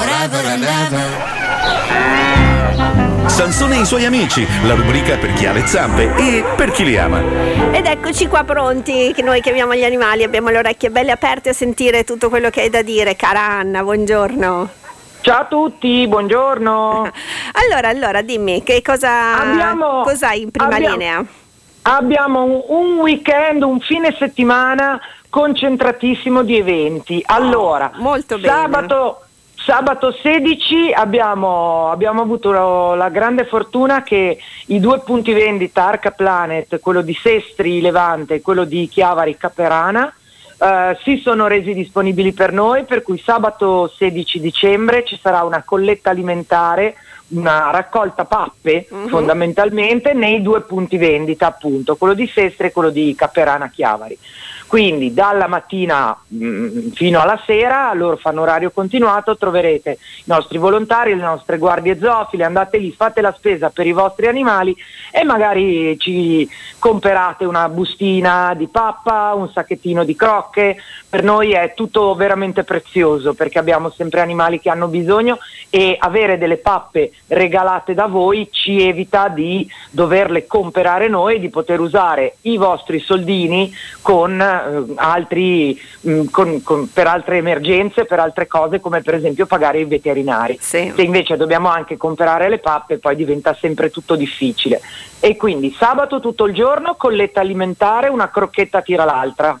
forever and ever. Sansone e i suoi amici, la rubrica per chi ha le zampe e per chi li ama. Ed eccoci qua pronti, che noi chiamiamo gli animali, abbiamo le orecchie belle aperte a sentire tutto quello che hai da dire. Cara Anna, buongiorno. Ciao a tutti, buongiorno. allora, allora, dimmi, che cosa Abbiamo- cos'hai in prima abbiamo- linea? Abbiamo un, un weekend, un fine settimana concentratissimo di eventi. Allora, molto bene. sabato, sabato 16 abbiamo, abbiamo avuto la, la grande fortuna che i due punti vendita Arca Planet, quello di Sestri Levante e quello di Chiavari Caperana, eh, si sono resi disponibili per noi, per cui sabato 16 dicembre ci sarà una colletta alimentare, una raccolta pappe fondamentalmente nei due punti vendita appunto, quello di Sestre e quello di Caperana Chiavari. Quindi dalla mattina mh, fino alla sera, loro fanno orario continuato, troverete i nostri volontari, le nostre guardie zoofile, andate lì, fate la spesa per i vostri animali e magari ci comperate una bustina di pappa, un sacchettino di crocche. Per noi è tutto veramente prezioso perché abbiamo sempre animali che hanno bisogno e avere delle pappe regalate da voi ci evita di doverle comprare noi e di poter usare i vostri soldini con eh, altri mh, con- con- per altre emergenze, per altre cose come per esempio pagare i veterinari. Se invece dobbiamo anche comprare le pappe poi diventa sempre tutto difficile. E quindi sabato tutto il giorno colletta alimentare, una crocchetta tira l'altra.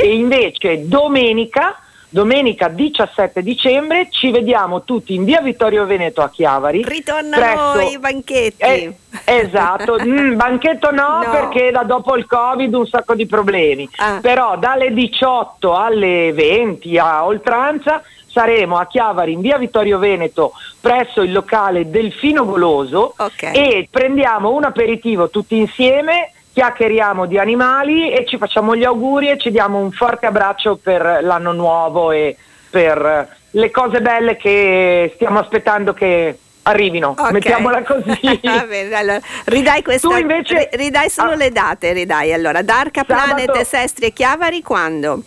E invece domenica, domenica 17 dicembre, ci vediamo tutti in via Vittorio Veneto a Chiavari. Ritorna presso- i banchetti. eh, esatto, Mm, banchetto no, No. perché da dopo il Covid un sacco di problemi. Però dalle 18 alle 20 a oltranza saremo a Chiavari in via Vittorio Veneto presso il locale Delfino Goloso e prendiamo un aperitivo tutti insieme. Chiacchieriamo di animali e ci facciamo gli auguri e ci diamo un forte abbraccio per l'anno nuovo e per le cose belle che stiamo aspettando che arrivino. Ok. Mettiamola così. Bene, allora, ridai questa Tu invece- ri- ridai solo le date, ridai. Allora, Darca Sabato- Planet, Sestri e Chiavari quando?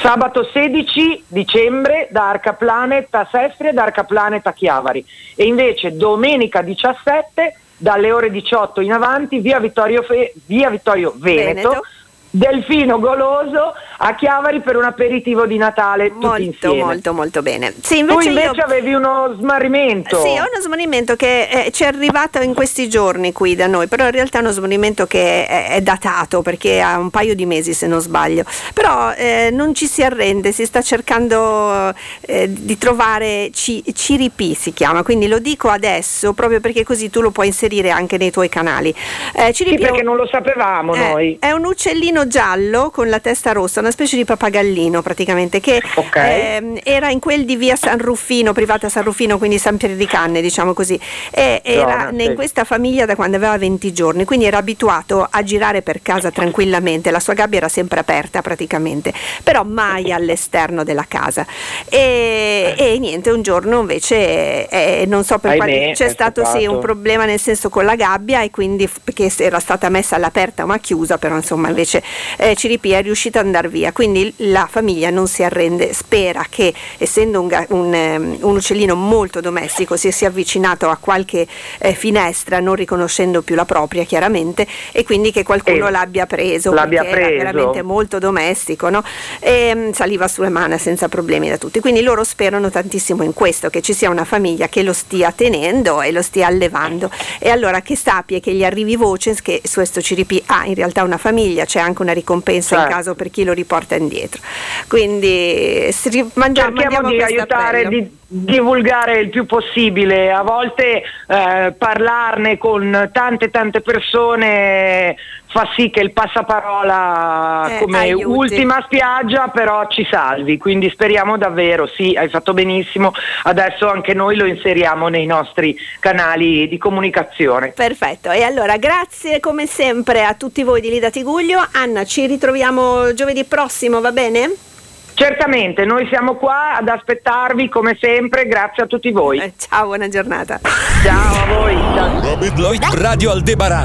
Sabato 16 dicembre da Arca Planet a Sestri e da Arca Planet a Chiavari. E invece domenica 17 dalle ore 18 in avanti via Vittorio, Fe- via Vittorio Veneto. Veneto. Delfino Goloso a Chiavari per un aperitivo di Natale tutti Molto, insieme. molto, molto bene. Sì, tu invece invece io- avevi uno smarrimento. Sì, è uno smarrimento che eh, ci è arrivato in questi giorni qui da noi, però in realtà è uno smarrimento che è, è datato perché ha un paio di mesi se non sbaglio. Però eh, non ci si arrende, si sta cercando eh, di trovare ci- Ciripi si chiama, quindi lo dico adesso proprio perché così tu lo puoi inserire anche nei tuoi canali. Eh, Sì, Ciripi è perché non lo sapevamo eh, noi. È un uccellino giallo con la testa rossa, una specie di papagallino praticamente, che ehm, era in quel di via San Ruffino, privata San Ruffino, quindi San Pier di Canne, diciamo così. E era Zona, in questa famiglia da quando aveva 20 giorni, quindi era abituato a girare per casa tranquillamente, la sua gabbia era sempre aperta praticamente, però mai all'esterno della casa. E, e niente, un giorno invece, eh, non so per quale, c'è stato sì, un problema nel senso con la gabbia e quindi perché era stata messa all'aperta ma chiusa, però insomma invece eh, Ciripi è riuscita ad andare via, quindi la famiglia non si arrende, spera che essendo un, un, ehm, un uccellino molto domestico si sia avvicinato a qualche eh, finestra non riconoscendo più la propria chiaramente e quindi che qualcuno Eh, l'abbia preso l'abbia perché era preso. veramente molto domestico no? e mm, saliva sulle mani senza problemi da tutti quindi loro sperano tantissimo in questo che ci sia una famiglia che lo stia tenendo e lo stia allevando e allora che sappia che gli arrivi voce che su questo CRP ha in realtà una famiglia c'è anche una ricompensa in Certo. caso per chi lo riporta indietro. Quindi si mangiamo, cerchiamo di aiutare, di divulgare il più possibile. A volte eh, parlarne con tante tante persone fa sì che il passaparola Eh, come aiuti. ultima spiaggia però ci salvi, quindi speriamo davvero, sì, hai fatto benissimo, adesso anche noi lo inseriamo nei nostri canali di comunicazione. Perfetto, e allora grazie come sempre a tutti voi di Lida Tiguglio. Anna, ci ritroviamo giovedì prossimo, va bene? Certamente, noi siamo qua ad aspettarvi come sempre, grazie a tutti voi. ciao, buona giornata. Ciao a voi. Lloyd, Radio Aldebaran.